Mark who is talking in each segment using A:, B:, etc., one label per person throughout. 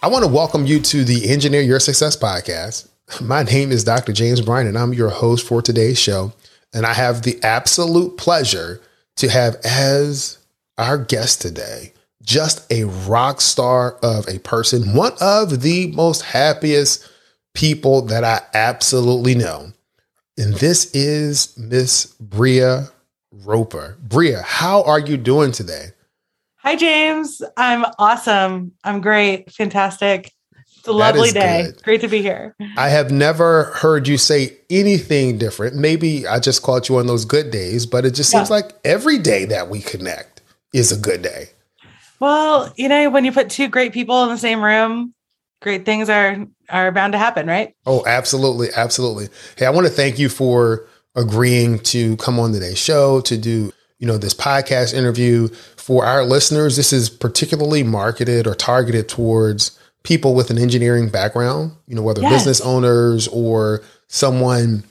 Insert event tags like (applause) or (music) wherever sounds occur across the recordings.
A: I want to welcome you to the Engineer Your Success podcast. My name is Dr. James Bryant, and I'm your host for today's show. And I have the absolute pleasure to have as our guest today just a rock star of a person, one of the most happiest people that I absolutely know. And this is Miss Bria Roper. Bria, how are you doing today?
B: Hi, James. I'm awesome. I'm great. Fantastic. It's a lovely day. Good. Great to be here.
A: I have never heard you say anything different. Maybe I just caught you on those good days, but it just seems yeah. like every day that we connect is a good day.
B: Well, you know, when you put two great people in the same room, great things are are bound to happen, right?
A: Oh, absolutely, absolutely. Hey, I want to thank you for agreeing to come on today's show to do, you know, this podcast interview for our listeners. This is particularly marketed or targeted towards people with an engineering background, you know, whether yes. business owners or someone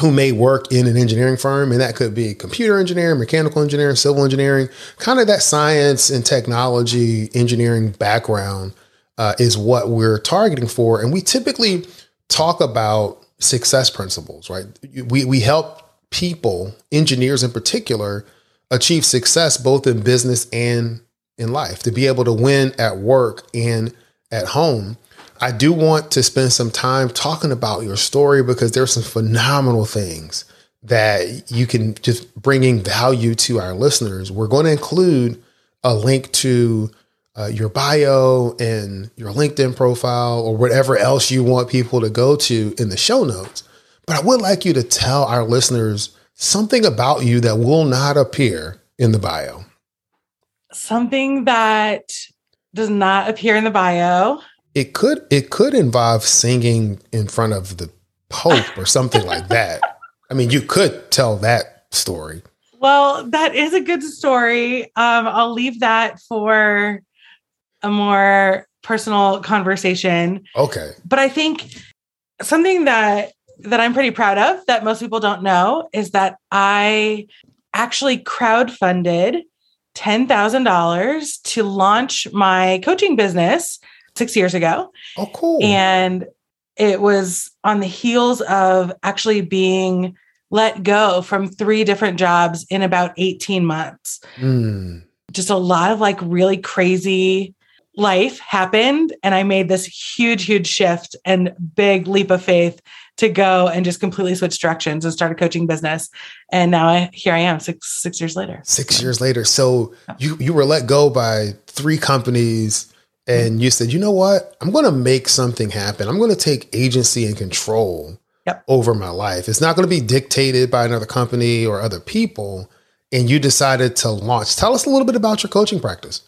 A: who may work in an engineering firm, and that could be computer engineering, mechanical engineering, civil engineering, kind of that science and technology engineering background uh, is what we're targeting for. And we typically talk about success principles, right? We, we help people, engineers in particular, achieve success both in business and in life, to be able to win at work and at home. I do want to spend some time talking about your story because there's some phenomenal things that you can just bringing value to our listeners. We're going to include a link to uh, your bio and your LinkedIn profile or whatever else you want people to go to in the show notes. But I would like you to tell our listeners something about you that will not appear in the bio.
B: Something that does not appear in the bio.
A: It could it could involve singing in front of the Pope or something like (laughs) that. I mean, you could tell that story.
B: Well, that is a good story. Um, I'll leave that for a more personal conversation.
A: Okay.
B: But I think something that that I'm pretty proud of that most people don't know is that I actually crowdfunded $10,000 to launch my coaching business 6 years ago.
A: Oh cool.
B: And it was on the heels of actually being let go from three different jobs in about 18 months. Mm. Just a lot of like really crazy life happened and I made this huge, huge shift and big leap of faith to go and just completely switch directions and start a coaching business. And now I, here I am six, six years later.
A: Six years later. So you, you were let go by three companies and you said, you know what? I'm going to make something happen. I'm going to take agency and control yep. over my life. It's not going to be dictated by another company or other people. And you decided to launch. Tell us a little bit about your coaching practice.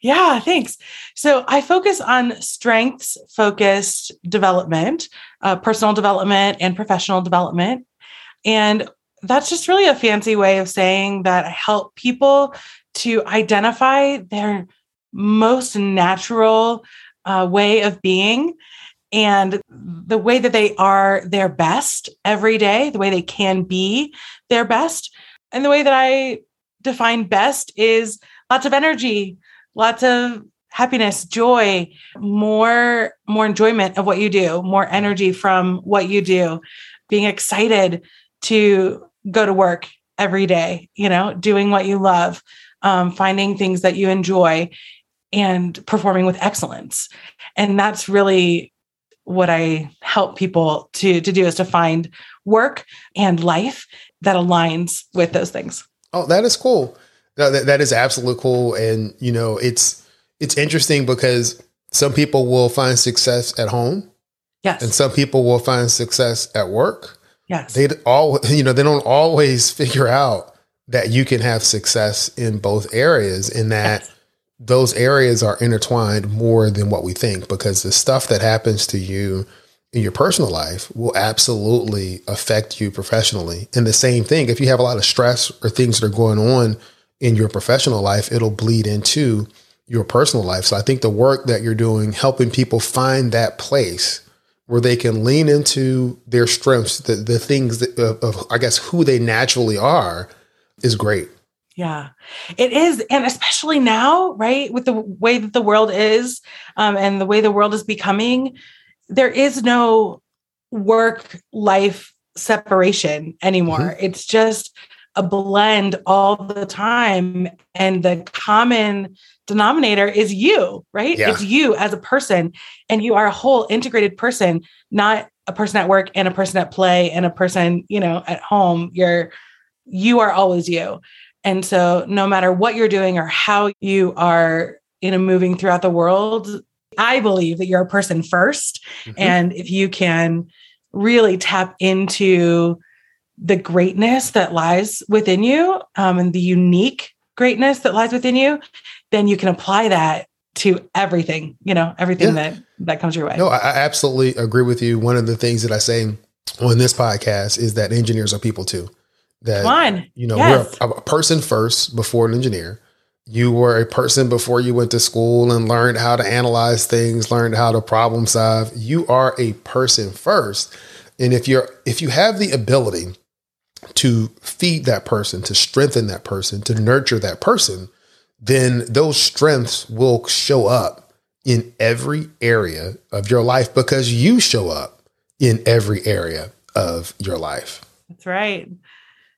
B: Yeah, thanks. So I focus on strengths focused development, uh, personal development, and professional development. And that's just really a fancy way of saying that I help people to identify their most natural uh, way of being and the way that they are their best every day, the way they can be their best. And the way that I define best is lots of energy, lots of happiness joy more more enjoyment of what you do more energy from what you do. Being excited to go to work every day you know doing what you love um, finding things that you enjoy and performing with excellence. And that's really what i help people to to do is to find work and life that aligns with those things.
A: Oh that is cool no, that, that is absolutely cool. And, you know, it's, it's interesting because some people will find success at home.
B: Yes.
A: And some people will find success at work.
B: Yes.
A: They all, you know, they don't always (laughs) figure out that you can have success in both areas in that yes. those areas are intertwined more than what we think because the stuff that happens to you in your personal life will absolutely affect you professionally. And the same thing, if you have a lot of stress or things that are going on in your professional life, it'll bleed into your personal life. So I think the work that you're doing, helping people find that place where they can lean into their strengths, the, the things that, of, of, I guess, who they naturally are, is great.
B: Yeah, it is. And especially now, right, with the way that the world is um, and the way the world is becoming, there is no work life separation anymore. Mm-hmm. It's just a blend all the time. And the common denominator is you, right? Yeah. It's you as a person. And you are a whole integrated person, not a person at work and a person at play and a person, you know, at home. You're, you are always you. And so no matter what you're doing or how you are, you know, moving throughout the world, I believe that you're a person 1st mm-hmm. And if you can really tap into the greatness that lies within you um, and the unique greatness that lies within you, then you can apply that to everything, you know, everything yeah. that that comes your way.
A: No, I absolutely agree with you. One of the things that I say on this podcast is that engineers are people too. That Come on. you know, yes. we're a, a person first before an engineer. You were a person before you went to school and learned how to analyze things, learned how to problem solve. You are a person first. And if you're if you have the ability to feed that person, to strengthen that person, to nurture that person, then those strengths will show up in every area of your life because you show up in every area of your life.
B: That's right.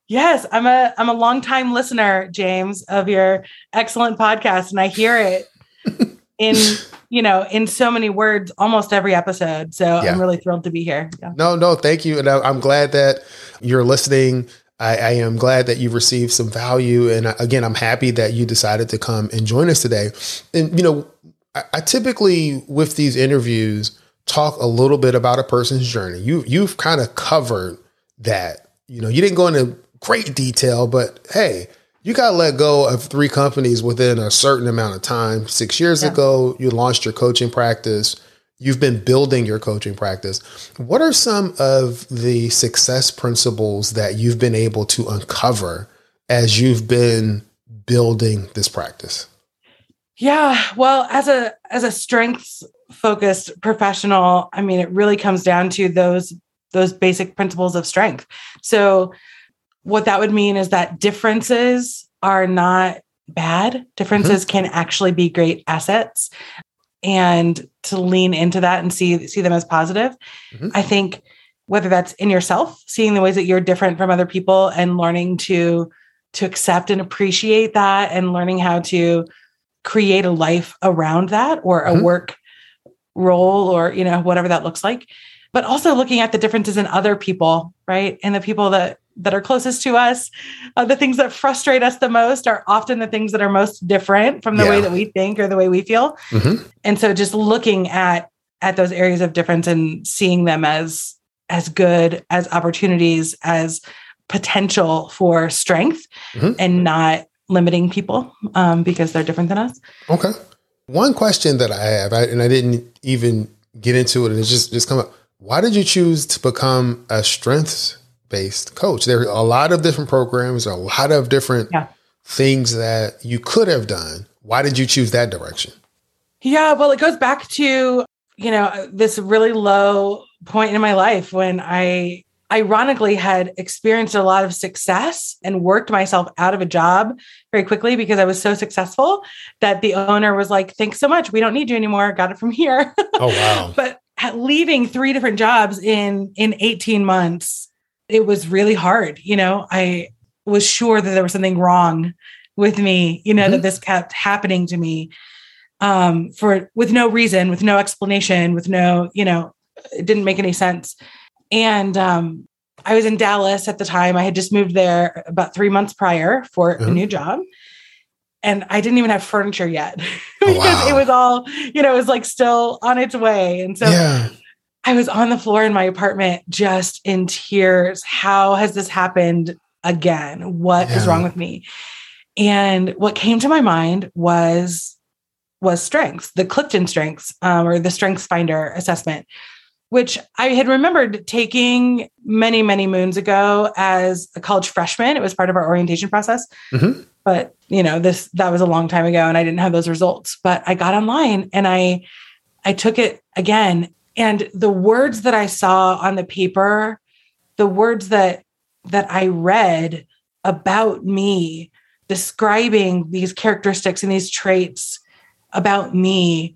B: Yes, I'm a I'm a long time listener, James, of your excellent podcast, and I hear it (laughs) in (laughs) you know in so many words almost every episode. So yeah. I'm really thrilled to be here.
A: Yeah. No, no, thank you, and I'm glad that you're listening. I, I, am glad that you've received some value, and again, I'm happy that you decided to come and join us today. And you know, I, I typically with these interviews talk a little bit about a person's journey. You you've kind of covered that. You know, you didn't go into great detail, but hey, you got to let go of three companies within a certain amount of time. Six years yeah. ago, you launched your coaching practice. You've been building your coaching practice. What are some of the success principles that you've been able to uncover as you've been building this practice?
B: Yeah, well, as a as a strengths focused professional, I mean, it really comes down to those those basic principles of strength. So, what that would mean is that differences are not bad. Differences mm-hmm. can actually be great assets and to lean into that and see see them as positive. Mm-hmm. I think whether that's in yourself, seeing the ways that you're different from other people and learning to to accept and appreciate that and learning how to create a life around that or mm-hmm. a work role or you know whatever that looks like but also looking at the differences in other people right and the people that that are closest to us. Uh, the things that frustrate us the most are often the things that are most different from the yeah. way that we think or the way we feel. Mm-hmm. And so just looking at at those areas of difference and seeing them as as good as opportunities as potential for strength mm-hmm. and not limiting people um, because they're different than us.
A: Okay. One question that I have, I, and I didn't even get into it, and it's just just come up. Why did you choose to become a strengths based coach. There are a lot of different programs, a lot of different yeah. things that you could have done. Why did you choose that direction?
B: Yeah, well, it goes back to, you know, this really low point in my life when I ironically had experienced a lot of success and worked myself out of a job very quickly because I was so successful that the owner was like, thanks so much. We don't need you anymore. Got it from here. Oh, wow. (laughs) but leaving three different jobs in in 18 months it was really hard. You know, I was sure that there was something wrong with me, you know, mm-hmm. that this kept happening to me um, for with no reason, with no explanation, with no, you know, it didn't make any sense. And um, I was in Dallas at the time. I had just moved there about three months prior for mm-hmm. a new job. And I didn't even have furniture yet (laughs) oh, because wow. it was all, you know, it was like still on its way. And so yeah. I was on the floor in my apartment just in tears. How has this happened again? What yeah. is wrong with me? And what came to my mind was was strengths, the Clifton strengths um, or the strengths finder assessment, which I had remembered taking many, many moons ago as a college freshman. It was part of our orientation process. Mm-hmm. But, you know, this that was a long time ago and I didn't have those results. But I got online and I I took it again. And the words that I saw on the paper, the words that that I read about me, describing these characteristics and these traits about me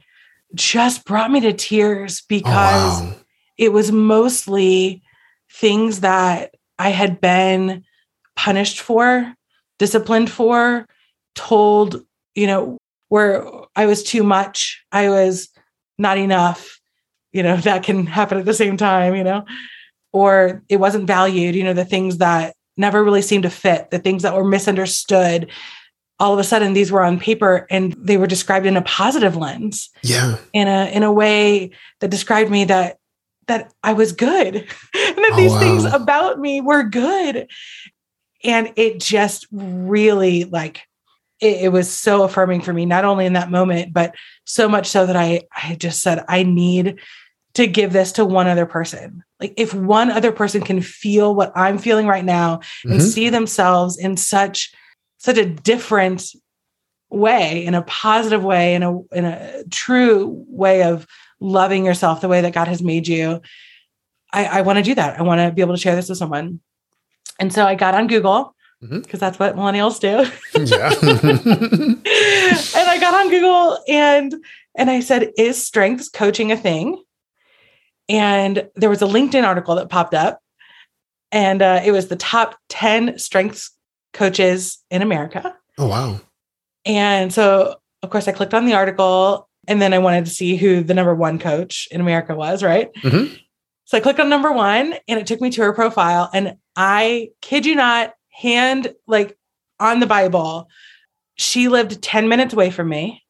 B: just brought me to tears oh, because oh, wow. it was mostly things that I had been punished for, disciplined for, told, you know, where I was too much, I was not enough, you know, (laughs) that can happen at the same time, you know, or it wasn't valued, you know, the things that never really seemed to fit, the things that were misunderstood, all of a sudden these were on paper and they were described in a positive lens.
A: Yeah.
B: In a in a way that described me that that i was good. (laughs) And that oh, these wow. things about me were good. And it just really like it, it, was so affirming for me not only in that moment but so much so that i i just said i need to give this to one other person like if one other person can feel what i'm feeling right now and mm-hmm. see themselves in such such a different way in a positive way in a in a true way of loving yourself the way that God has made you. I, I want to do that. I want to be able to share this with someone. And so I got on Google because mm-hmm. that's what millennials do. Yeah. (laughs) and I got on Google and and I said, is strengths coaching a thing? And there was a LinkedIn article that popped up, and uh, it was the top 10 strengths coaches in America.
A: Oh, wow.
B: And so, of course, I clicked on the article and then I wanted to see who the number one coach in America was, right? Mm-hmm. So I clicked on number one and it took me to her profile. And I kid you not, hand like on the Bible, she lived 10 minutes away from me.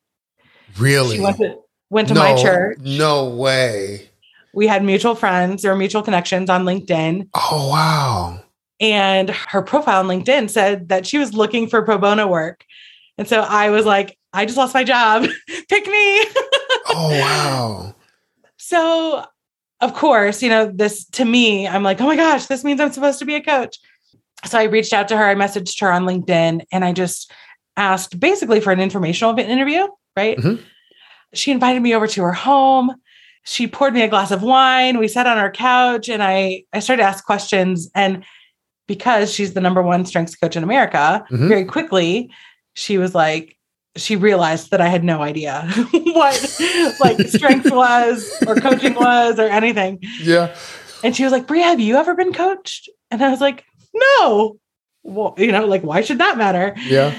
A: Really? She
B: went to, went to no, my church.
A: No way.
B: We had mutual friends or mutual connections on LinkedIn.
A: Oh, wow.
B: And her profile on LinkedIn said that she was looking for pro bono work. And so I was like, I just lost my job. (laughs) Pick me. (laughs)
A: oh, wow.
B: So, of course, you know, this to me, I'm like, oh my gosh, this means I'm supposed to be a coach. So I reached out to her, I messaged her on LinkedIn, and I just asked basically for an informational interview, right? Mm-hmm. She invited me over to her home. She poured me a glass of wine. We sat on our couch and I I started to ask questions and because she's the number one strengths coach in America, mm-hmm. very quickly, she was like, she realized that I had no idea (laughs) what like strength (laughs) was or coaching was or anything.
A: Yeah.
B: And she was like, Bria, have you ever been coached? And I was like, no. Well, you know, like, why should that matter?
A: Yeah.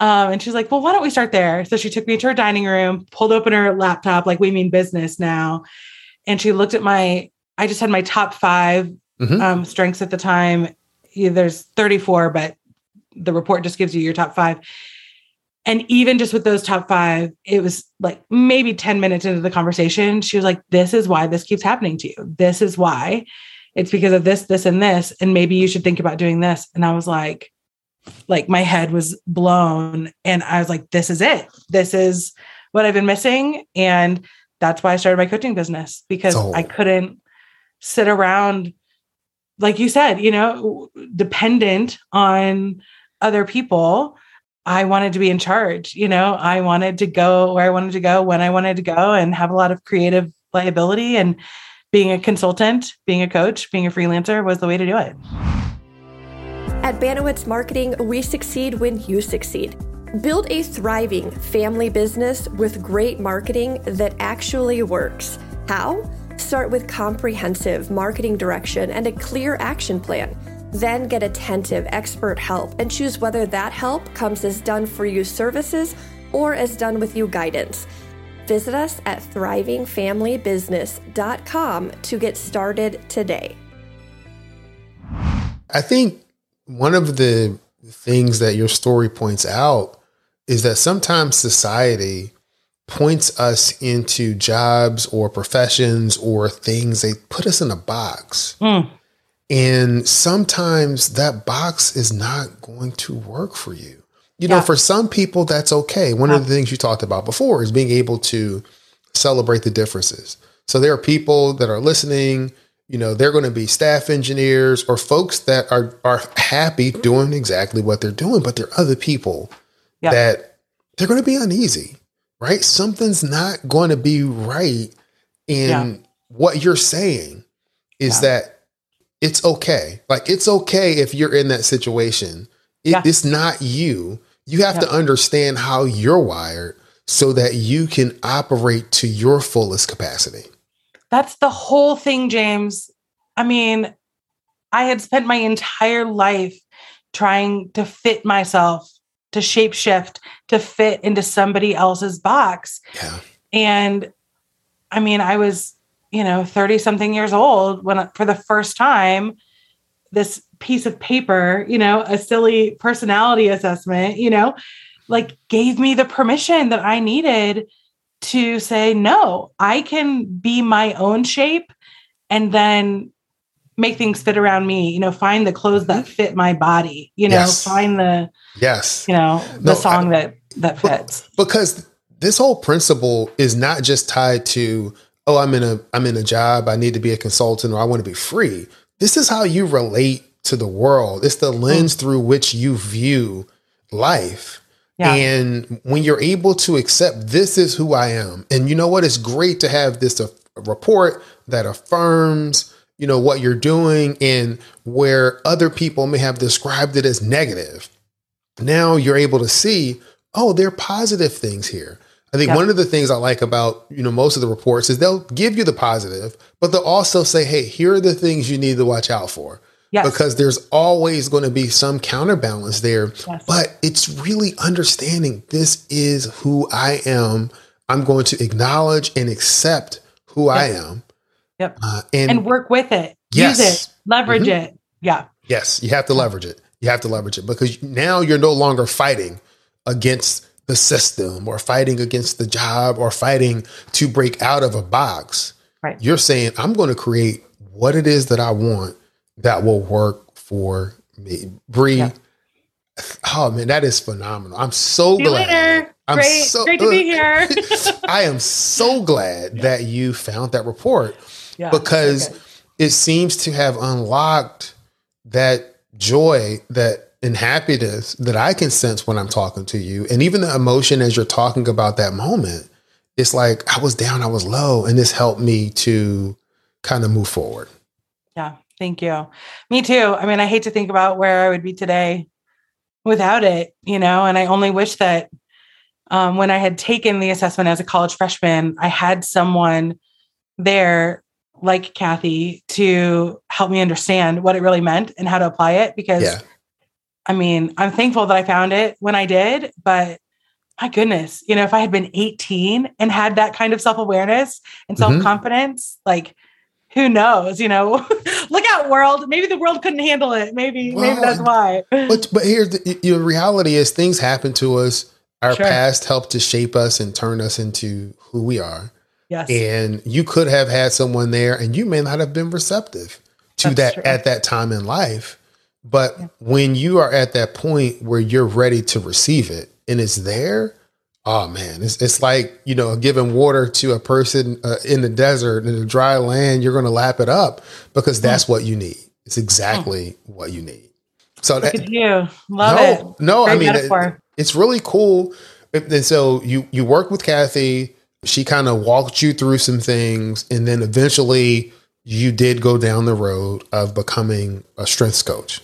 B: Um, and she's like, well, why don't we start there? So she took me to her dining room, pulled open her laptop, like we mean business now. And she looked at my, I just had my top 5 mm-hmm. um, strengths at the time there's 34, but the report just gives you your top five. And even just with those top five, it was like maybe 10 minutes into the conversation, she was like, This is why this keeps happening to you. This is why it's because of this, this, and this. And maybe you should think about doing this. And I was like, like my head was blown. And I was like, This is it. This is what I've been missing. And that's why I started my coaching business because I couldn't sit around like you said, you know, dependent on other people. I wanted to be in charge. You know, I wanted to go where I wanted to go when I wanted to go and have a lot of creative liability. And being a consultant, being a coach, being a freelancer was the way to do it.
C: At Banowitz Marketing, we succeed when you succeed. Build a thriving family business with great marketing that actually works. How? Start with comprehensive marketing direction and a clear action plan. Then get attentive expert help and choose whether that help comes as done for you services or as done with you guidance. Visit us at thrivingfamilybusiness.com to get started today.
A: I think one of the things that your story points out is that sometimes society points us into jobs or professions or things. They put us in a box. Mm. And sometimes that box is not going to work for you. You know, for some people, that's okay. One yeah. of the things you talked about before is being able to celebrate the differences. So there are people that are listening, you know, they're going to be staff engineers or folks that are are happy doing exactly what they're doing, but there are other people yeah. that they're going to be uneasy, right? Something's not going to be right in yeah. what you're saying is that it's okay. Like it's okay if you're in that situation. It, it's not you. You have to understand how you're wired so that you can operate to your fullest capacity.
B: That's the whole thing, James. I mean, I had spent my entire life trying to fit myself, to shapeshift, to fit into somebody else's box.
A: Yeah.
B: And I mean, I was, you know, 30 something years old when for the first time this piece of paper, you know, a silly personality assessment, you know, like gave me the permission that I needed to say, no, I can be my own shape and then make things fit around me, you know, find the clothes that mm-hmm. fit my body, you know, yes. find the,
A: yes,
B: you know, the no, song I, that, that fits.
A: Because this whole principle is not just tied to, oh, I'm in a, I'm in a job. I need to be a consultant or I want to be free. This is how you relate to the world. It's the lens mm. through which you view life. Yeah. And when you're able to accept this is who I am, and you know what? It's great to have this a, a report that affirms, you know, what you're doing and where other people may have described it as negative. Now you're able to see, oh, there are positive things here. I think one of the things I like about, you know, most of the reports is they'll give you the positive, but they'll also say, hey, here are the things you need to watch out for. Yes. Because there's always going to be some counterbalance there. Yes. But it's really understanding this is who I am. I'm going to acknowledge and accept who yep. I am.
B: Yep. Uh, and, and work with it. Yes. Use it. Leverage mm-hmm. it. Yeah.
A: Yes. You have to leverage it. You have to leverage it because now you're no longer fighting against the system or fighting against the job or fighting to break out of a box.
B: Right.
A: You're saying, I'm going to create what it is that I want that will work for me. Bree, yeah. oh man, that is phenomenal. I'm so
B: See
A: glad.
B: Later. I'm great, so, great to be (laughs) here.
A: I am so glad yeah. that you found that report yeah, because okay. it seems to have unlocked that joy that and happiness that I can sense when I'm talking to you. And even the emotion as you're talking about that moment, it's like I was down, I was low, and this helped me to kind of move forward.
B: Yeah. Thank you. Me too. I mean, I hate to think about where I would be today without it, you know, and I only wish that um, when I had taken the assessment as a college freshman, I had someone there like Kathy to help me understand what it really meant and how to apply it. Because yeah. I mean, I'm thankful that I found it when I did, but my goodness, you know, if I had been 18 and had that kind of self awareness and self confidence, mm-hmm. like who knows? You know, (laughs) look out, world. Maybe the world couldn't handle it. Maybe, well, maybe that's why.
A: but but here's the you know, reality: is things happen to us. Our sure. past helped to shape us and turn us into who we are.
B: Yes.
A: And you could have had someone there, and you may not have been receptive to that's that true. at that time in life. But yeah. when you are at that point where you're ready to receive it and it's there, Oh man, it's it's like you know giving water to a person uh, in the desert in a dry land. You're going to lap it up because that's mm. what you need. It's exactly mm. what you need.
B: So Look that, you love
A: no,
B: it.
A: No, Great I mean it, it's really cool. And so you you work with Kathy. She kind of walked you through some things, and then eventually you did go down the road of becoming a strengths coach.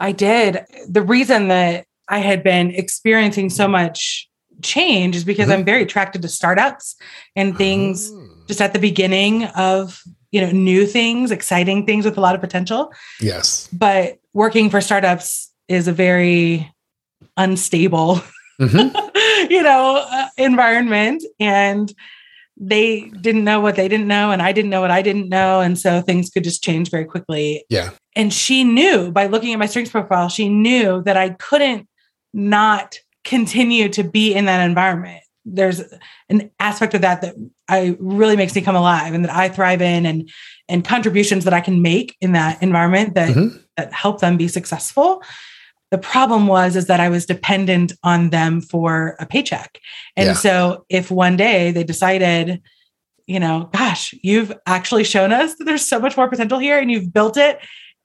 B: I did. The reason that I had been experiencing so much change is because mm-hmm. I'm very attracted to startups and things oh. just at the beginning of you know new things, exciting things with a lot of potential.
A: Yes.
B: But working for startups is a very unstable mm-hmm. (laughs) you know uh, environment and they didn't know what they didn't know and I didn't know what I didn't know and so things could just change very quickly.
A: Yeah.
B: And she knew by looking at my strengths profile, she knew that I couldn't not continue to be in that environment there's an aspect of that that I really makes me come alive and that I thrive in and and contributions that I can make in that environment that mm-hmm. that help them be successful. The problem was is that I was dependent on them for a paycheck. And
A: Yeah.
B: so if one day they decided, you know, gosh, you've actually shown us that there's so much more potential here and you've built it,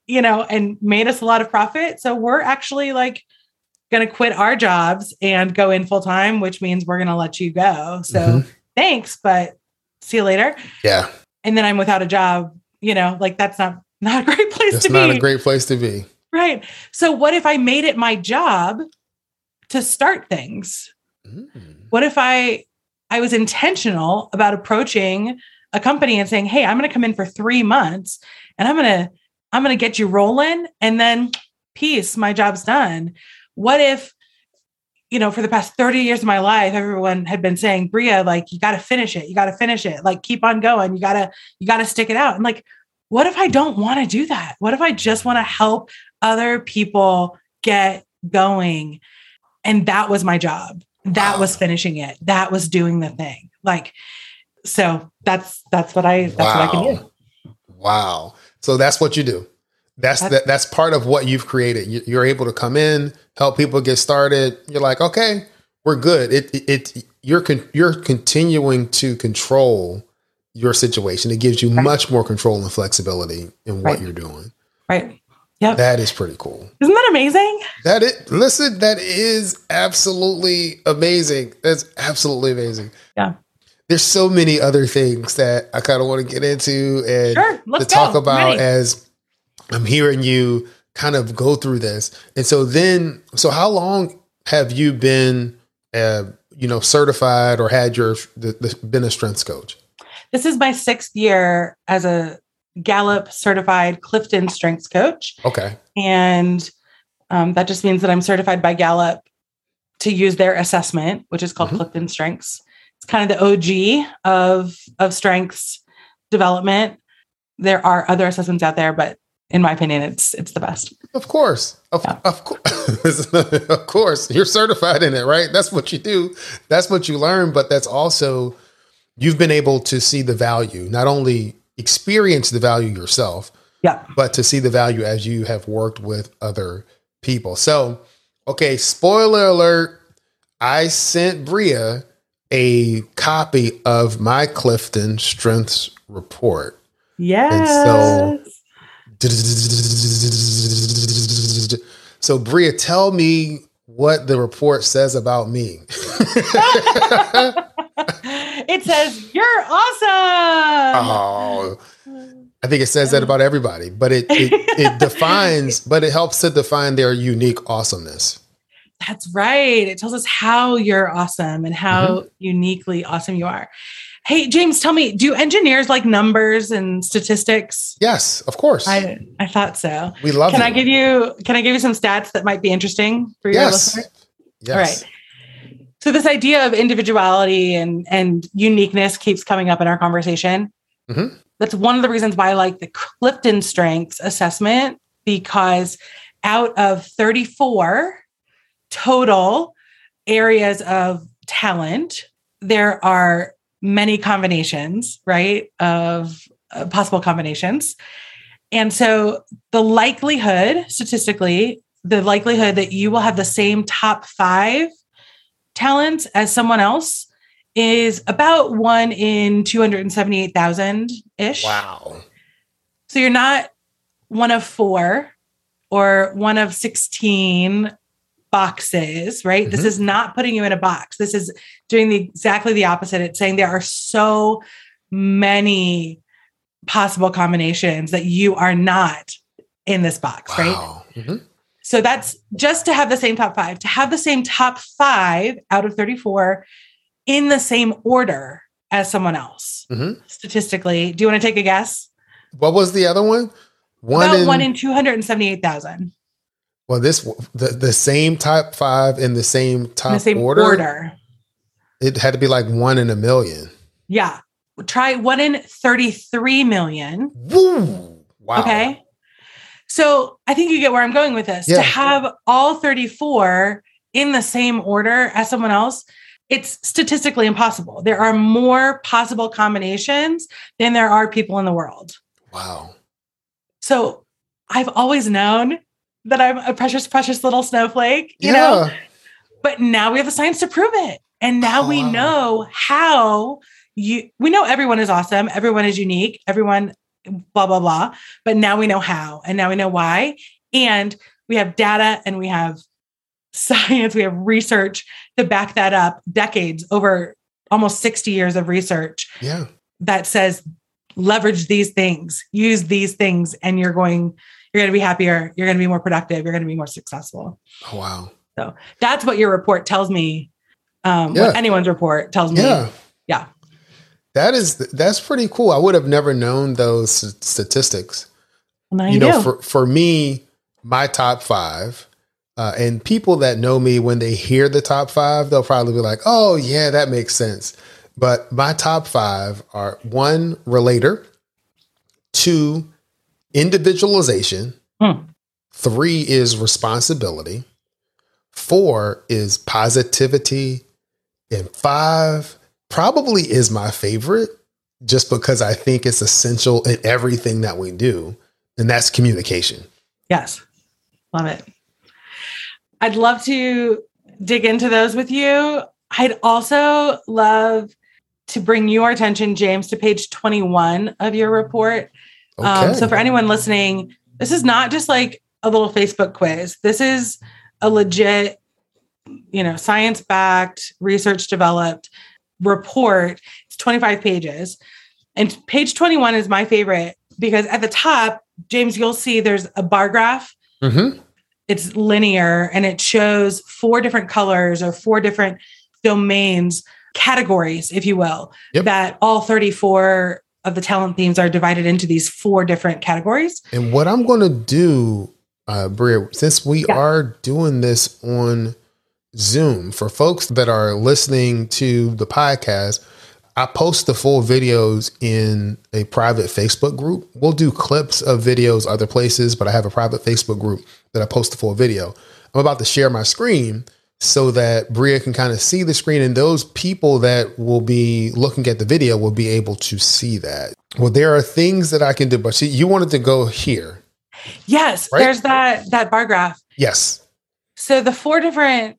B: you know, and made us a lot of profit. So we're actually like going to quit our jobs and go in full time, which means we're going to let you go. So
A: Mhm.
B: thanks, but see you later.
A: Yeah.
B: And then I'm without a job, you know, like that's not not a great place
A: It's
B: to
A: not
B: be.
A: a great place to be.
B: Right. So what if I made it my job to start things?
A: Mm.
B: What if I I was intentional about approaching a company and saying, "Hey, I'm going to come in for 3 months and I'm going to I'm going to get you rolling and then peace, my job's done." What if you know, for the past 30 years of my life, everyone had been saying, Bria, like, you got to finish it. You got to finish it. Like, keep on going. You got to, you got to stick it out. And like, what if I don't want to do that? What if I just want to help other people get going? And that was my job. That was finishing it. That was doing the thing. Like, so that's, that's what I, that's what I can do.
A: Wow. So that's what you do. That's
B: That's-
A: that, that's part of what you've created. You- You're able to come in, help people get started. You're like, okay, we're good. It it, it you're con- you're continuing to control your situation. It gives you
B: Right.
A: much more control and flexibility in what
B: Right.
A: you're doing.
B: Right. Yep.
A: That is pretty cool.
B: Isn't that amazing?
A: That it listen, that is absolutely amazing. That's absolutely amazing.
B: Yeah.
A: There's so many other things that I kind of want to get into and
B: Sure.
A: To talk
B: go.
A: about as I'm hearing you kind of go through this. And so then, so how long have you been, uh, you know, certified or had your the, the, been a strengths coach?
B: This is my sixth year as a Gallup certified Clifton strengths coach.
A: Okay.
B: And um, that just means that I'm certified by Gallup to use their assessment, which is called
A: Mhm.
B: Clifton Strengths. It's kind of the OG of, of strengths development. There are other assessments out there, but in my opinion, it's it's the best.
A: Of course. Of,
B: Yeah.
A: of course. (laughs) of course. You're certified in it, right? That's what you do. That's what you learn, but that's also you've been able to see the value, not only experience the value yourself,
B: Yeah.
A: but to see the value as you have worked with other people. So, okay, spoiler alert, I sent Bria a copy of my Clifton Strengths report.
B: Yes.
A: so- So, Bria, tell me what the report says about me. (laughs) (laughs)
B: it says you're awesome.
A: Oh, (laughs) I think it says that about everybody, but it, it it (laughs) defines, but it helps to define their unique awesomeness.
B: That's right. It tells us how you're awesome and how
A: Mm-hmm.
B: uniquely awesome you are. Hey, James, tell me, do engineers like numbers and statistics?
A: Yes, of course.
B: I I thought so.
A: we love
B: Can
A: it.
B: I give you can I give you some stats that might be interesting for your
A: yes.
B: listeners?
A: Yes.
B: All right. So this idea of individuality and and uniqueness keeps coming up in our conversation.
A: Mhm.
B: That's one of the reasons why I like the Clifton Strengths assessment because out of 34 total areas of talent, there are many combinations, right, of uh, possible combinations. And so the likelihood, statistically, the likelihood that you will have the same top five talents as someone else is about one in 278,000 ish.
A: Wow.
B: So you're not one of four or one of 16 boxes, right? This
A: Mhm.
B: is not putting you in a box. This is doing the exactly the opposite. It's saying there are so many possible combinations that you are not in this box, right?
A: Wow. Mhm.
B: So that's just to have the same top five, to have the same top five out of 34 in the same order as someone else.
A: Mhm.
B: Statistically, do you want to take a guess?
A: What was the other one? One
B: About
A: in,
B: one in 278,000
A: well, this the, the same top five in the same top
B: the same
A: order.
B: order.
A: It had to be like one in a million.
B: Yeah. Try one in 33 million.
A: Woo! Wow.
B: Okay. So I think you get where I'm going with this.
A: Yeah.
B: To have all 34 in the same order as someone else, it's statistically impossible. There are more possible combinations than there are people in the world.
A: Wow.
B: So I've always known that I'm a precious, precious little snowflake, you
A: yeah.
B: know? But now we have the science to prove it. And now
A: Oh,
B: we
A: wow.
B: know how you, we know everyone is awesome, everyone is unique, everyone, blah, blah, blah. But now we know how, and now we know why. And we have data and we have science, we have research to back that up, decades over almost 60 years of research
A: Yeah.
B: that says leverage these things, use these things, and you're going, you're going to be happier, you're going to be more productive, you're going to be more successful.
A: Oh, wow.
B: So that's what your report tells me. Um,
A: Yeah.
B: What anyone's report tells me.
A: Yeah.
B: Yeah.
A: That is that's pretty cool. I would have never known those statistics.
B: Well,
A: you
B: you,
A: know,
B: do.
A: for for me, my top five, uh, and people that know me when they hear the top five, they'll probably be like, "Oh, yeah, that makes sense." But my top five are one relator, two individualization,
B: Hmm.
A: three is responsibility, four is positivity, and five probably is my favorite just because I think it's essential in everything that we do, and that's communication.
B: yes. Love it. I'd love to dig into those with you. I'd also love to bring your attention, James, to page 21 of your report.
A: Okay.
B: Um, so for anyone listening, this is not just like a little Facebook quiz. This is a legit, you know, science backed, research developed report. It's 25 pages. And page 21 is my favorite because at the top, James, you'll see there's a bar graph.
A: Mhm.
B: It's linear and it shows four different colors or four different domains, categories, if you will,
A: Yep.
B: that all 34 of the talent themes are divided into these four different categories.
A: And what I'm going to do, uh, Bria, since we
B: Yeah.
A: are doing this on Zoom, for folks that are listening to the podcast, I post the full videos in a private Facebook group. We'll do clips of videos other places, but I have a private Facebook group that I post the full video. I'm about to share my screen so that Bria can kind of see the screen, and those people that will be looking at the video will be able to see that. Well, there are things that I can do, but see, you wanted to go here.
B: Yes,
A: Right.
B: there's that that bar graph.
A: Yes.
B: So the four different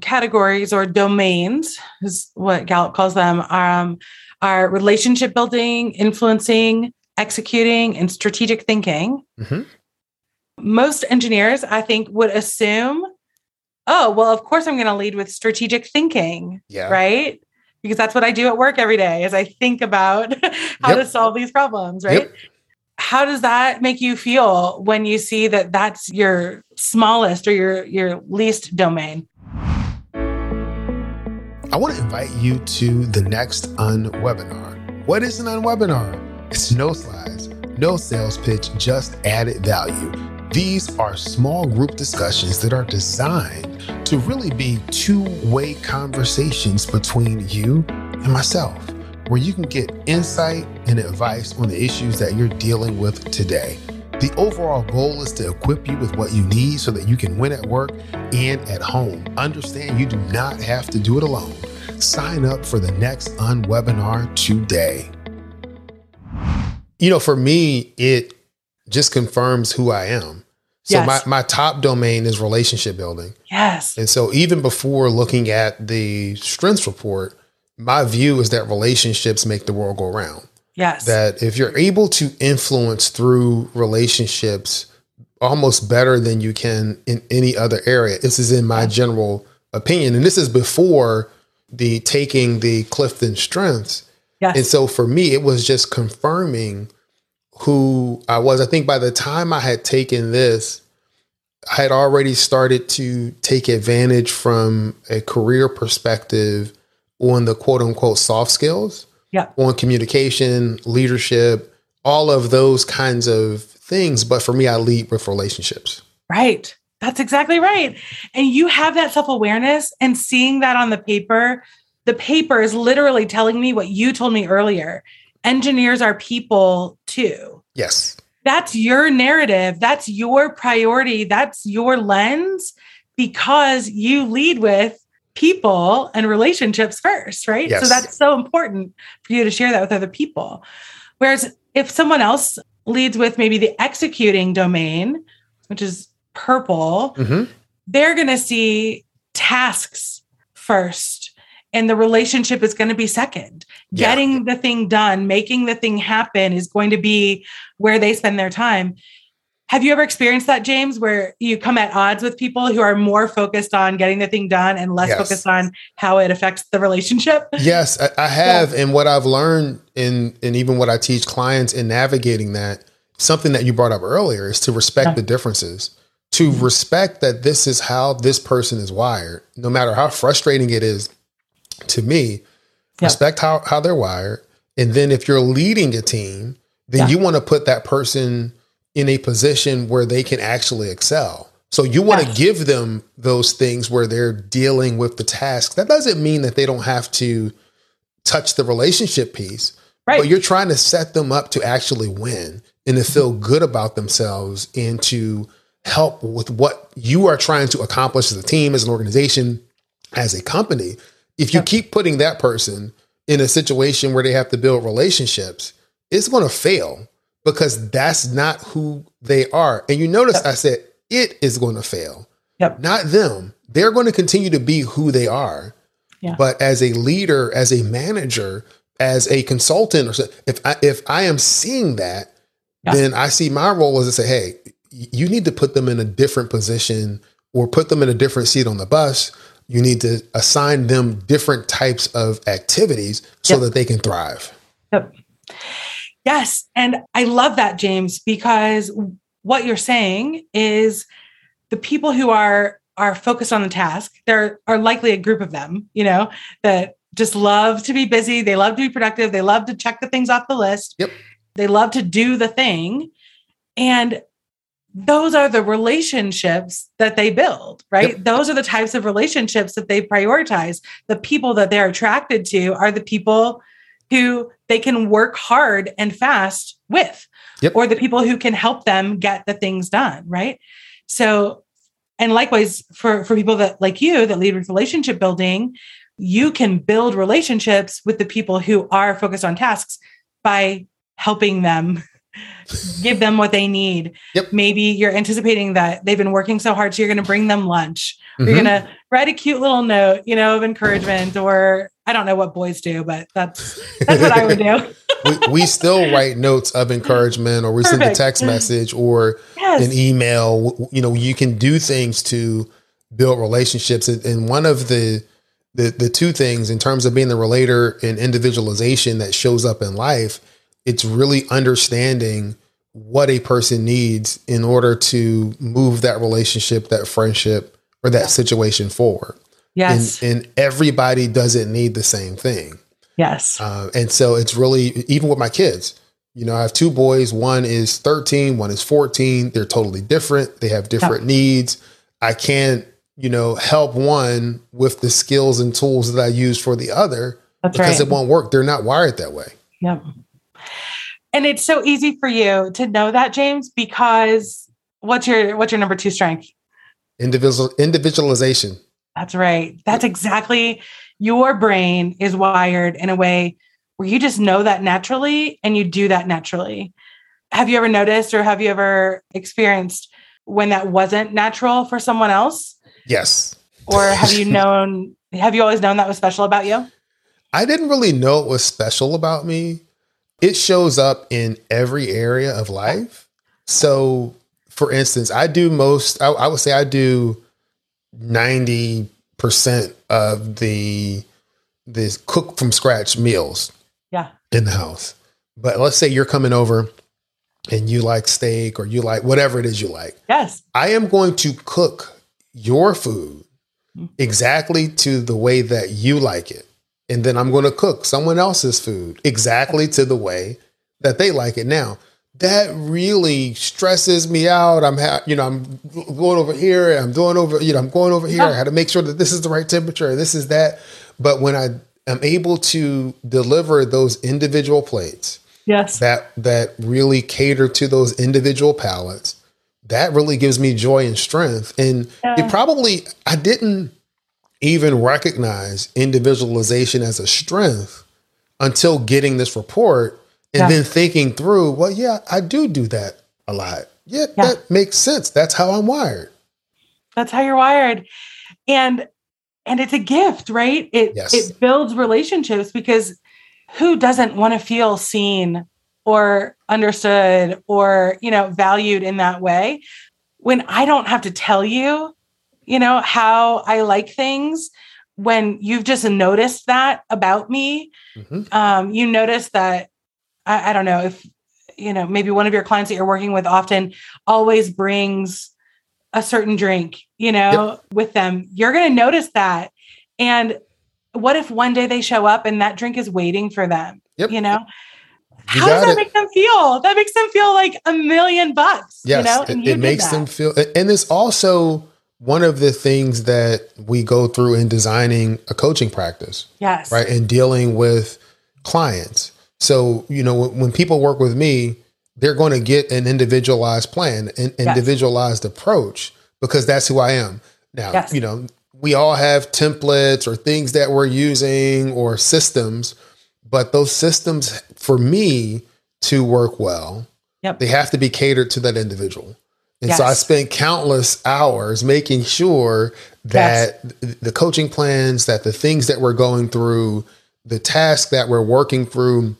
B: categories or domains is what Gallup calls them um, are relationship building, influencing, executing, and strategic thinking.
A: Mhm.
B: Most engineers, I think, would assume, oh, well, of course I'm going to lead with strategic thinking,
A: Yeah.
B: right? Because that's what I do at work every day is I think about (laughs) how
A: Yep.
B: to solve these problems, right?
A: Yep.
B: How does that make you feel when you see that that's your smallest or your your least domain?
A: I want to invite you to the next unwebinar. What is an unwebinar? It's no slides, no sales pitch, just added value. These are small group discussions that are designed to really be two way conversations between you and myself, where you can get insight and advice on the issues that you're dealing with today. The overall goal is to equip you with what you need so that you can win at work and at home. Understand you do not have to do it alone. Sign up for the next unwebinar today. You know, for me, it just confirms who I am. So
B: Yes.
A: my, my top domain is relationship building.
B: Yes.
A: And so even before looking at the strengths report, my view is that relationships make the world go round
B: Yes.
A: that if you're able to influence through relationships almost better than you can in any other area this is in my general opinion and this is before the taking the clifton strengths
B: yes.
A: and so for me it was just confirming who i was i think by the time i had taken this i had already started to take advantage from a career perspective on the quote unquote soft skills
B: yeah.
A: on communication, leadership, all of those kinds of things. But for me, I lead with relationships.
B: Right. That's exactly right. And you have that self awareness and seeing that on the paper. The paper is literally telling me what you told me earlier. Engineers are people too.
A: Yes.
B: That's your narrative. That's your priority. That's your lens because you lead with people and relationships first, right? So that's so important for you to share that with other people. Whereas if someone else leads with maybe the executing domain, which is purple,
A: Mhm.
B: they're going to see tasks first and the relationship is going to be second.
A: Yeah.
B: Getting the thing done, making the thing happen is going to be where they spend their time. Have you ever experienced that, James, where you come at odds with people who are more focused on getting the thing done and less
A: Yes.
B: focused on how it affects the relationship? (laughs)
A: Yes, I, I have, and what I've learned in and even what I teach clients in navigating that, something that you brought up earlier is to respect
B: Yeah.
A: the differences. To mm-hmm. respect that this is how this person is wired, no matter how frustrating it is to me,
B: Yeah.
A: respect how, how they're wired. And then if you're leading a team, then
B: Yeah.
A: you want to put that person in a position where they can actually excel. So you want
B: Yes.
A: to give them those things where they're dealing with the task. That doesn't mean that they don't have to touch the relationship piece,
B: Right.
A: but you're trying to set them up to actually win and to mm-hmm. feel good about themselves and to help with what you are trying to accomplish as a team, as an organization, as a company. If you
B: Yep.
A: keep putting that person in a situation where they have to build relationships, it's going to fail because that's not who they are. And you notice I said it is going to fail,
B: Yep.
A: not them. They're going to continue to be who they are.
B: Yeah.
A: But as a leader, as a manager, as a consultant, or so, if I, if I am seeing that,
B: Yeah.
A: then I see my role as to say, hey, you need to put them in a different position or put them in a different seat on the bus. You need to assign them different types of activities so
B: Yep.
A: that they can thrive.
B: Yep. Yes. And I love that, James, because what you're saying is the people who are are focused on the task, there are likely a group of them, you know, that just love to be busy. They love to be productive. They love to check the things off the list.
A: Yep.
B: They love to do the thing. And those are the relationships that they build, right?
A: Yep.
B: Those are the types of relationships that they prioritize. The people that they're attracted to are the people who they can work hard and fast with,
A: Yep.
B: or the people who can help them get the things done, right? So, and likewise for for people that like you that lead with relationship building, you can build relationships with the people who are focused on tasks by helping them give them what they need.
A: Yep.
B: Maybe you're anticipating that they've been working so hard, so you're going to bring them lunch. You're
A: Mhm.
B: going to write a cute little note, you know, of encouragement, or I don't know what boys do, but that's that's what I would do. (laughs)
A: we, we still write notes of encouragement or we send a text message or
B: Yes.
A: an email you know you can do things to build relationships and and one of the the the two things in terms of being the relator and individualization that shows up in life it's really understanding what a person needs in order to move that relationship that friendship or that situation forward
B: yes.
A: and, and everybody doesn't need the same thing
B: yes.
A: uh, and so it's really even with my kids. You know, I have two boys. One is 13, one is 14. They're totally different. They have different needs. I can't, you know, help one with the skills and tools that I use for the other
B: That's
A: because
B: right.
A: it won't work. They're not wired that way.
B: Yep. And it's so easy for you to know that, James, because what's your what's your number two strength?
A: Individual individualization.
B: That's right. That's exactly your brain is wired in a way where you just know that naturally and you do that naturally. Have you ever noticed or have you ever experienced when that wasn't natural for someone else?
A: Yes.
B: Or (laughs) have you known, have you always known that was special about you?
A: I didn't really know it was special about me. It shows up in every area of life. So, for instance, I do most, I, I would say I do 90% of the this cook from scratch meals
B: Yeah.
A: in the house. But let's say you're coming over and you like steak or you like whatever it is you like.
B: Yes.
A: I am going to cook your food mm-hmm. exactly to the way that you like it. And then I'm going to cook someone else's food exactly to the way that they like it. Now, that really stresses me out. I'm, ha- you know, I'm going over here. I'm doing over, you know, I'm going over here. I had to make sure that this is the right temperature. This is that. But when I am able to deliver those individual plates,
B: Yes.
A: that that really cater to those individual palettes that really gives me joy and strength and
B: Yeah.
A: it probably i didn't even recognize individualization as a strength until getting this report and
B: Yeah.
A: then thinking through well yeah i do do that a lot yeah, yeah, that makes sense. That's how I'm wired.
B: That's how you're wired. And and it's a gift, right? It yes. it builds relationships because who doesn't want to feel seen or understood or, you know, valued in that way? When I don't have to tell you, you know, how I like things, when you've just noticed that about me, mm-hmm. um, you notice that I, I don't know if you know maybe one of your clients that you're working with often always brings a certain drink, you know, yep. with them. You're going to notice that. And what if one day they show up and that drink is waiting for them?
A: Yep.
B: You know, you how does that it. make them feel? That makes them feel like a million bucks.
A: Yes,
B: you know?
A: it, it makes them feel, and this also one of the things that we go through in designing a coaching practice.
B: Yes.
A: Right. And dealing with clients. So, you know, when, when people work with me, they're going to get an individualized plan, an individualized yes. approach because that's who I am. Now, yes. you know, we all have templates or things that we're using or systems, but those systems for me to work well,
B: yep.
A: they have to be catered to that individual. And yes. so I spent countless hours making sure that yes. the coaching plans, that the things that we're going through, the tasks that we're working through,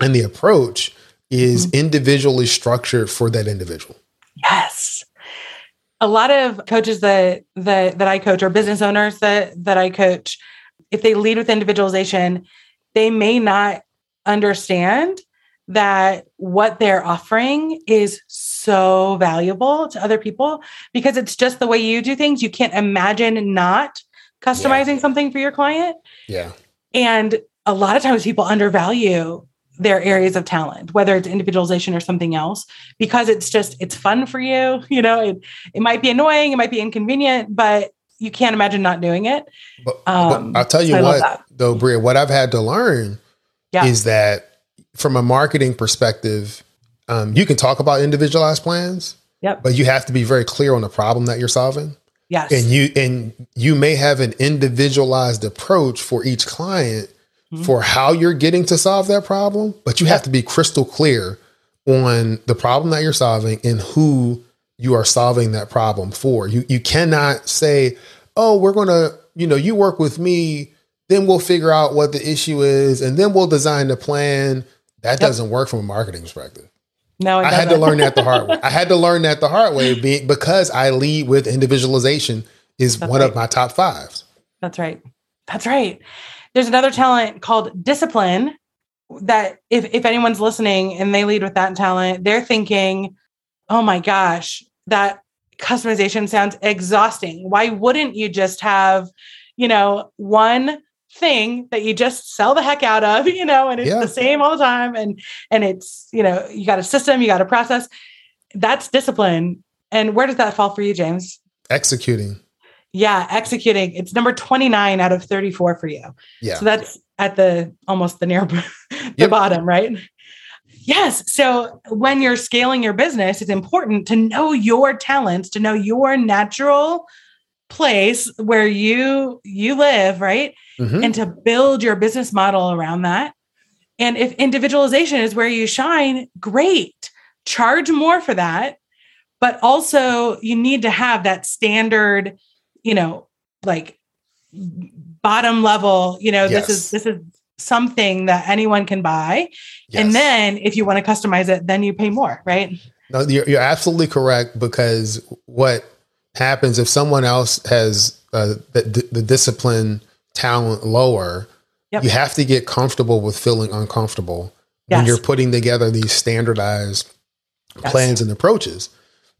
A: and the approach is mm-hmm. individually structured for that individual.
B: Yes. A lot of coaches that that that I coach or business owners that that I coach, if they lead with individualization, they may not understand that what they're offering is so valuable to other people because it's just the way you do things. You can't imagine not customizing yeah. something for your client.
A: Yeah.
B: And a lot of times people undervalue their areas of talent, whether it's individualization or something else, because it's just it's fun for you. (laughs) You know, it it might be annoying, it might be inconvenient, but you can't imagine not doing it.
A: But, um, but I'll tell you so what, though, Bria, what I've had to learn yeah. is that from a marketing perspective, um, you can talk about individualized plans,
B: yep.
A: but you have to be very clear on the problem that you're solving.
B: Yes.
A: And you and you may have an individualized approach for each client mm-hmm. for how you're getting to solve that problem, but you have to be crystal clear on the problem that you're solving and who you are solving that problem for. You you cannot say, "Oh, we're going to, you know, you work with me, then we'll figure out what the issue is and then we'll design the plan." That yep. doesn't work from a marketing perspective.
B: No,
A: I had to learn that the hard (laughs) way. I had to learn that the hard way because I lead with individualization is That's one right. of my top fives.
B: That's right. That's right. There's another talent called discipline that if, if anyone's listening and they lead with that talent, they're thinking, oh my gosh, that customization sounds exhausting. Why wouldn't you just have, you know, one thing that you just sell the heck out of, (laughs) you know, and it's yeah. the same all the time. And and it's, you know, you got a system, you got a process. That's discipline. And where does that fall for you, James?
A: Executing.
B: Yeah, executing. It's number 29 out of 34 for you.
A: Yeah.
B: So that's at the almost the near (laughs) the yep. bottom, right? Yes. So when you're scaling your business, it's important to know your talents, to know your natural place where you you live, right? Mm-hmm. And to build your business model around that. And if individualization is where you shine, great. Charge more for that. But also you need to have that standard you know, like bottom level, you know, yes. this is this is something that anyone can buy. Yes. And then if you want to customize it, then you pay more, right?
A: No, you're, you're absolutely correct because what happens if someone else has uh, the, the discipline talent lower, yep. you have to get comfortable with feeling uncomfortable yes. when you're putting together these standardized yes. plans and approaches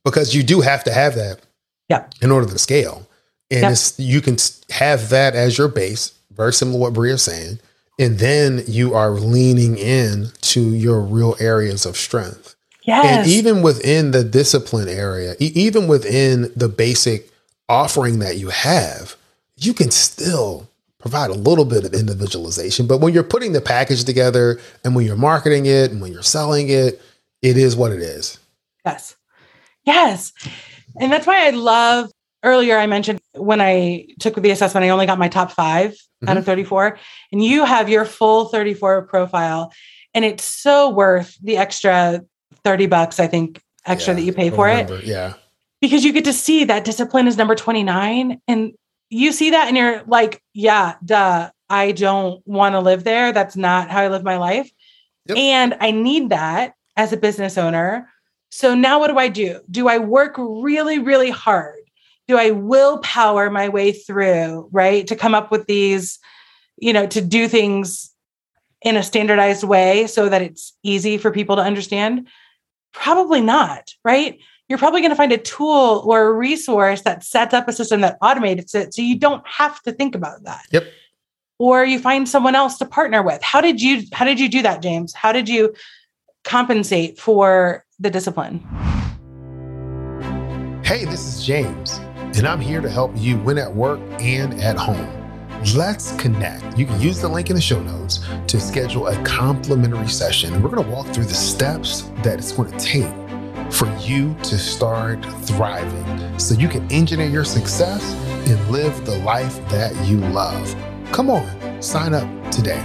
A: because you do have to have that
B: yep.
A: in order to scale. And yep. it's, you can have that as your base, very similar to what Bria's saying. And then you are leaning in to your real areas of strength.
B: Yes.
A: And even within the discipline area, even within the basic offering that you have, you can still provide a little bit of individualization. But when you're putting the package together and when you're marketing it and when you're selling it, it is what it is.
B: Yes. Yes. And that's why I love earlier I mentioned when I took the assessment, I only got my top 5 mm-hmm. out of 34. And you have your full 34 profile. And it's so worth the extra 30 bucks, I think, extra
A: Yeah,
B: that you pay for
A: remember.
B: it
A: Yeah.
B: because you get to see that discipline is number 29 and you see that and you're like yeah duh i don't want to live there. That's not how i live my life.
A: Yep.
B: and i need that as a business owner. So now what do i do? Do i work really really hard? Do i willpower my way through right to come up with these you know to do things in a standardized way so that it's easy for people to understand? Probably not right you're probably going to find a tool or a resource that sets up a system that automates it so you don't have to think about that
A: Yep.
B: or you find someone else to partner with how did you how did you do that james how did you compensate for the discipline
A: Hey, this is James, and I'm here to help you win at work and at home. Let's connect. You can use the link in the show notes to schedule a complimentary session. We're going to walk through the steps that it's going to take for you to start thriving so you can engineer your success and live the life that you love. Come on, sign up today.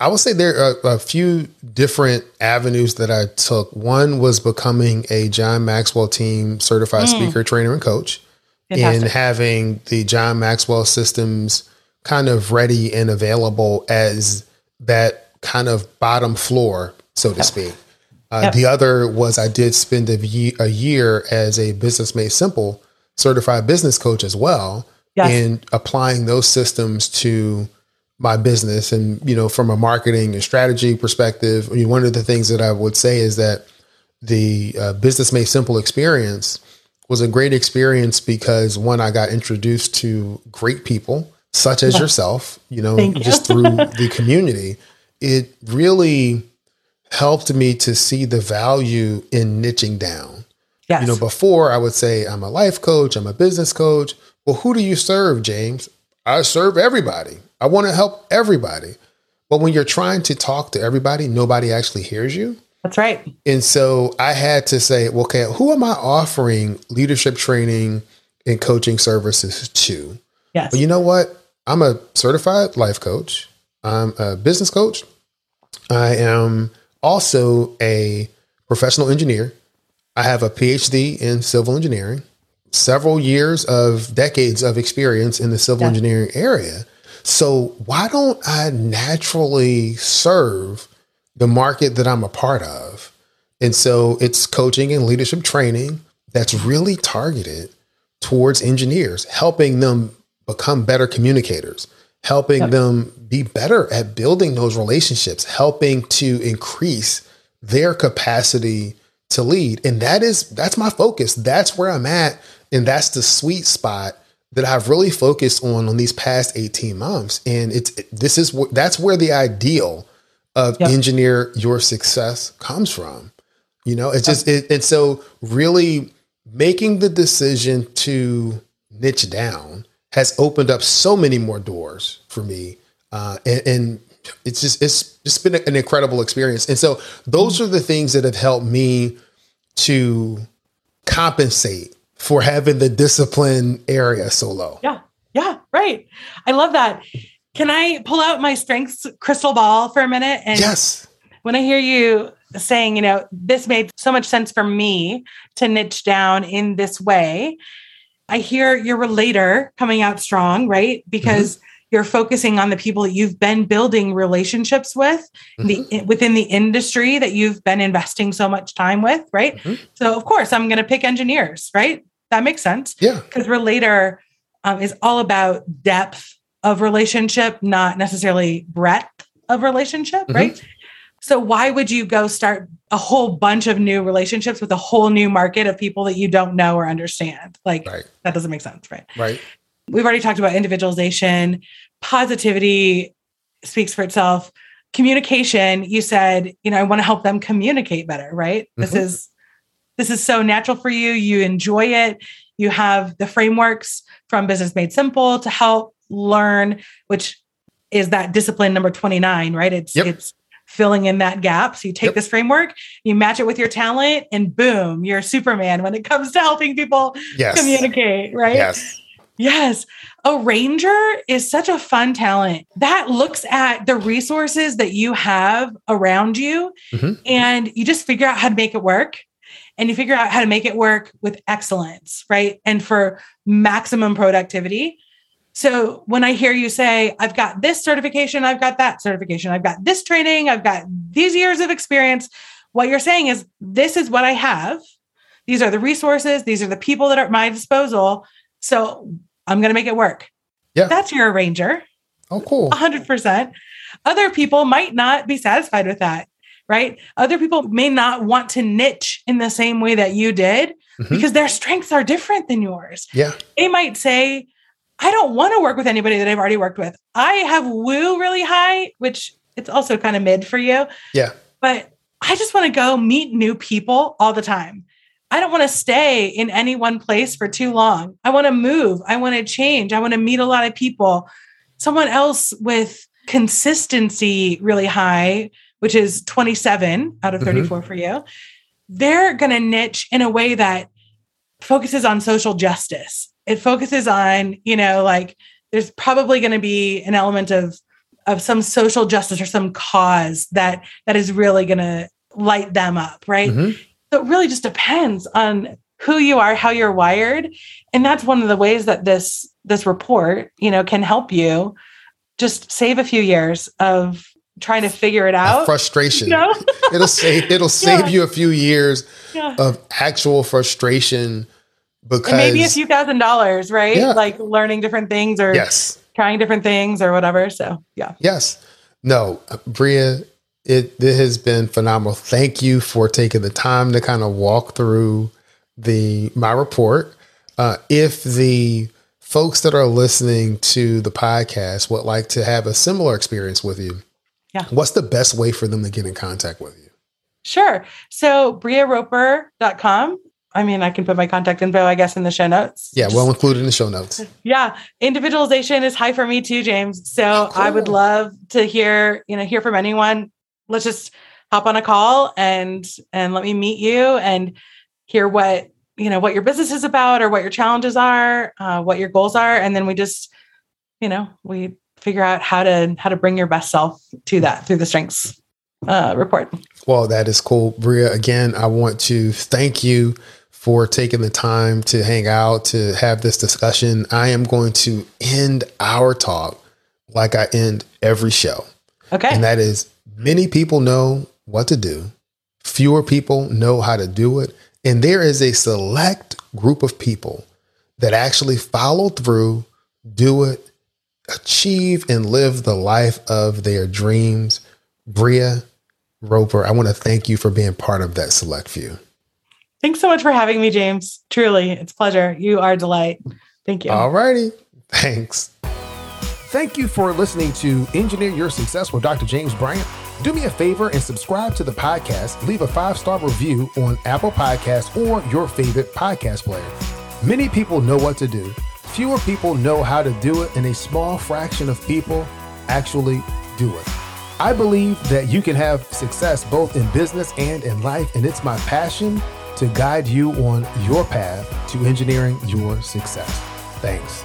A: I would say there are a few different avenues that I took. One was becoming a John Maxwell team certified
B: Mm.
A: speaker, trainer, and coach, and having the John Maxwell systems kind of ready and available as that kind of bottom floor, so to speak. Uh,
B: Yep.
A: The other was I did spend a, ye- a year as a Business Made Simple certified business coach as well,
B: Yes.
A: and applying those systems to my business and you know from a marketing and strategy perspective I mean, one of the things that i would say is that the uh, business made simple experience was a great experience because one i got introduced to great people such as yourself you know
B: Thank you.
A: just (laughs) through the community it really helped me to see the value in niching down
B: yes
A: you know, before I would say I'm a life coach, I'm a business coach. Well, who do you serve, James? I serve everybody. I want to help everybody. But when you're trying to talk to everybody, nobody actually hears you.
B: that's right
A: And so I had to say, well, okay, who am I offering leadership training and coaching services to?
B: yes
A: Well, you know what? I'm a certified life coach. I'm a business coach. I am also a professional engineer. I have a PhD in civil engineering, several years of decades of experience in the civil
B: Yeah.
A: engineering area. So, why don't I naturally serve the market that I'm a part of? And so, it's coaching and leadership training that's really targeted towards engineers, helping them become better communicators, helping
B: Yep.
A: them be better at building those relationships, helping to increase their capacity to lead. And that is that's my focus. That's where I'm at and that's the sweet spot that I've really focused on on these past 18 months. And it's this is that's where the ideal of
B: Yep.
A: engineer your success comes from. You know, it's just it, and so really making the decision to niche down has opened up so many more doors for me, uh, and, and it's just it's just been an incredible experience. And so those are the things that have helped me to compensate for having the discipline area so low.
B: Yeah. Yeah. Right. I love that. Can I pull out my strengths crystal ball for a minute? And
A: Yes.
B: when I hear you saying, you know, this made so much sense for me to niche down in this way, I hear your relator coming out strong, right? Because you're focusing on the people that you've been building relationships with the within the industry that you've been investing so much time with, right?
A: Mhm.
B: So of course I'm going to pick engineers, right? That makes sense
A: Yeah.
B: because relator um, is all about depth of relationship, not necessarily breadth of relationship,
A: Mhm.
B: right? So why would you go start a whole bunch of new relationships with a whole new market of people that you don't know or understand? Like
A: Right.
B: that doesn't make sense, right?
A: Right.
B: We've already talked about individualization, positivity speaks for itself. Communication, you said, you know, I want to help them communicate better, right? This
A: Mhm.
B: is this is so natural for you. You enjoy it. You have the frameworks from Business Made Simple to help learn, which is that discipline number 29, right? It's
A: Yep.
B: it's filling in that gap. So you take
A: Yep.
B: this framework, you match it with your talent, and boom, you're Superman when it comes to helping people
A: Yes.
B: communicate, right?
A: Yes.
B: Yes. Arranger is such a fun talent that looks at the resources that you have around you
A: Mhm.
B: and you just figure out how to make it work. And you figure out how to make it work with excellence, right? And for maximum productivity. So when I hear you say, I've got this certification, I've got that certification, I've got this training, I've got these years of experience, what you're saying is, this is what I have. These are the resources, these are the people that are at my disposal. So I'm going to make it work.
A: Yeah.
B: That's your arranger.
A: Oh, cool.
B: 100%. Other people might not be satisfied with that, right? Other people may not want to niche in the same way that you did
A: Mhm.
B: because their strengths are different than yours.
A: Yeah.
B: They might say, I don't want to work with anybody that I've already worked with. I have woo really high, which it's also kind of mid for you.
A: Yeah.
B: But I just want to go meet new people all the time. I don't want to stay in any one place for too long. I want to move. I want to change. I want to meet a lot of people. Someone else with consistency really high, which is 27 out of
A: Mhm.
B: 34 for you, they're going to niche in a way that focuses on social justice. It focuses on, you know, like there's probably going to be an element of of some social justice or some cause that that is really going to light them up, right?
A: Mhm.
B: So it really just depends on who you are, how you're wired, and that's one of the ways that this this report, you know, can help you just save a few years of trying to figure it
A: A
B: out.
A: frustration.
B: You know? (laughs)
A: It'll save it'll (laughs) save
B: Yeah.
A: you a few years
B: yeah.
A: of actual frustration because
B: And maybe a few thousand dollars, right?
A: Yeah.
B: Like learning different things or
A: yes.
B: trying different things or whatever. So yeah.
A: Yes. No, Bria, it, it has been phenomenal. Thank you for taking the time to kind of walk through the my report. Uh, if the folks that are listening to the podcast would like to have a similar experience with you,
B: Yeah.
A: what's the best way for them to get in contact with you?
B: Sure. So briaroper.com. I mean, I can put my contact info, I guess, in the show notes.
A: Yeah,
B: Just-
A: well included in the show notes.
B: yeah. Individualization is high for me too, James. So
A: Oh,
B: I would love to hear, you know, hear from anyone. Let's just hop on a call and and let me meet you and hear what you know what your business is about or what your challenges are, uh, what your goals are, and then we just, you know, we figure out how to how to bring your best self to that through the strengths uh, report.
A: Well, that is cool. Bria, again, I want to thank you for taking the time to hang out, to have this discussion. I am going to end our talk like I end every show.
B: Okay.
A: And that is many people know what to do, fewer people know how to do it. And there is a select group of people that actually follow through, do it, achieve, and live the life of their dreams. Bria Roper, I want to thank you for being part of that select few.
B: Thanks so much for having me, James. Truly, it's a pleasure. You are a delight. Thank you.
A: All righty. Thanks. Thank you for listening to Engineer Your Success with Dr. James Bryant. Do me a favor and subscribe to the podcast. Leave a five star review on Apple Podcasts or your favorite podcast player. Many people know what to do, fewer people know how to do it, and a small fraction of people actually do it. I believe that you can have success both in business and in life, and it's my passion to guide you on your path to engineering your success. Thanks.